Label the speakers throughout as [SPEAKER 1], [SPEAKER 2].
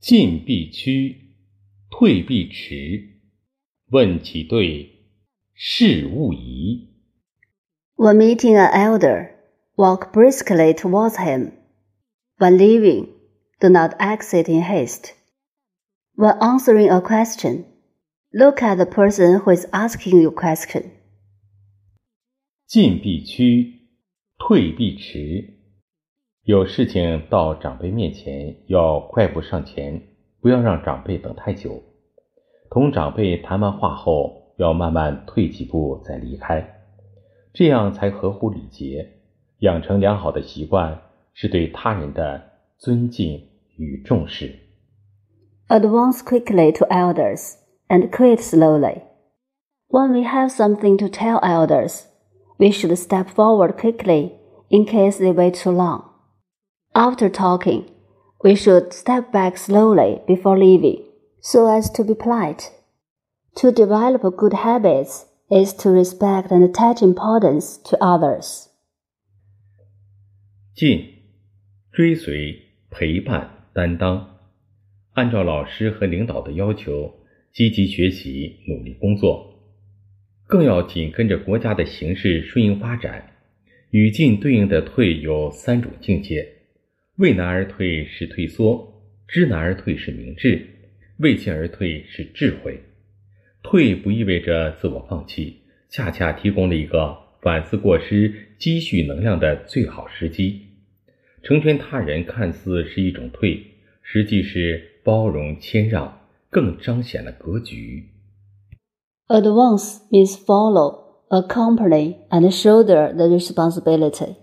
[SPEAKER 1] 进必趋，退必迟。问其对，事勿疑。
[SPEAKER 2] When meeting an elder, walk briskly towards him. When leaving, do not exit in haste. When answering a question, look at the person who is asking you question.
[SPEAKER 1] 进必趋，退必迟。有事情到长辈面前，要快步上前，不要让长辈等太久。同长辈谈完话后，要慢慢退几步再离开，这样才合乎礼节。养成良好的习惯，是对他人的尊敬与重视。
[SPEAKER 2] Advance quickly to elders and quit slowly. When we have something to tell elders, we should step forward quickly in case they wait too long. After talking, we should step back slowly before leaving so as to be polite. To develop good habits is to respect and attach importance to others.
[SPEAKER 1] 进，追随、陪伴、担当，按照老师和领导的要求，积极学习，努力工作，更要紧跟着国家的形势顺应发展。与进对应的退有三种境界： 畏难而退是退缩，知难而退是明智，为进而退是智慧。退不意味着自我放弃，恰恰提供了一个反思过失、积蓄能量的最好时机。成全他人看似是一种退，实际是包容谦让，更彰显了格局。
[SPEAKER 2] Advance means follow, accompany, and shoulder the responsibility.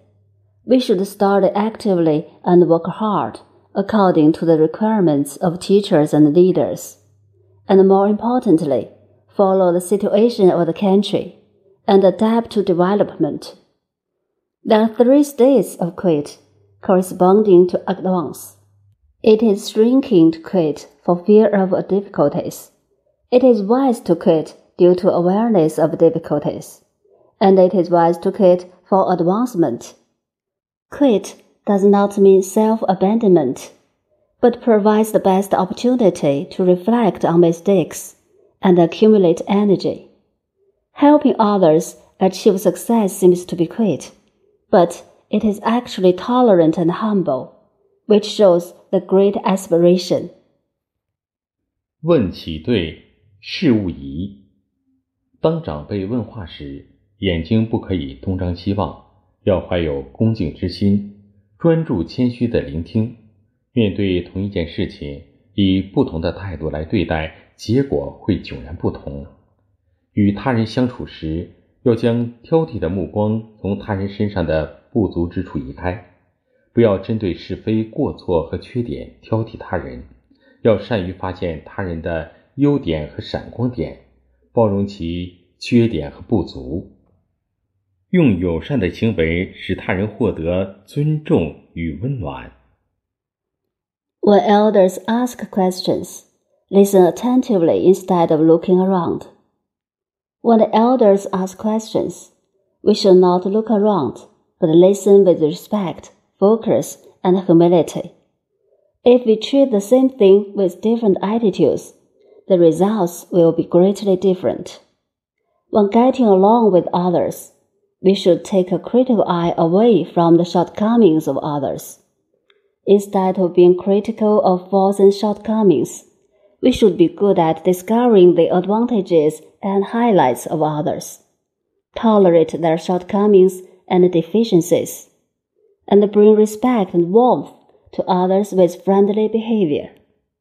[SPEAKER 2] We should study actively and work hard according to the requirements of teachers and leaders. And more importantly, follow the situation of the country and adapt to development. There are three states of quit corresponding to advance. It is shrinking to quit for fear of difficulties. It is wise to quit due to awareness of difficulties. And it is wise to quit for advancement. Quit does not mean self abandonment, but provides the best opportunity to reflect on mistakes and accumulate energy. Helping others achieve success seems to be quit, but it is actually tolerant and humble, which shows the great aspiration.
[SPEAKER 1] 问其对，事勿疑。当长辈问话时，眼睛不可以东张西望， 要怀有恭敬之心，专注谦虚的聆听。面对同一件事情，以不同的态度来对待，结果会迥然不同。与他人相处时，要将挑剔的目光从他人身上的不足之处移开，不要针对是非、过错和缺点挑剔他人，要善于发现他人的优点和闪光点，包容其缺点和不足，用友善的行为使他人获得尊重与温暖。
[SPEAKER 2] When elders ask questions, listen attentively instead of looking around. When the elders ask questions, we should not look around, but listen with respect, focus, and humility. If we treat the same thing with different attitudes, the results will be greatly different. When getting along with others, we should take a critical eye away from the shortcomings of others. Instead of being critical of faults and shortcomings, we should be good at discovering the advantages and highlights of others, tolerate their shortcomings and deficiencies, and bring respect and warmth to others with friendly behavior.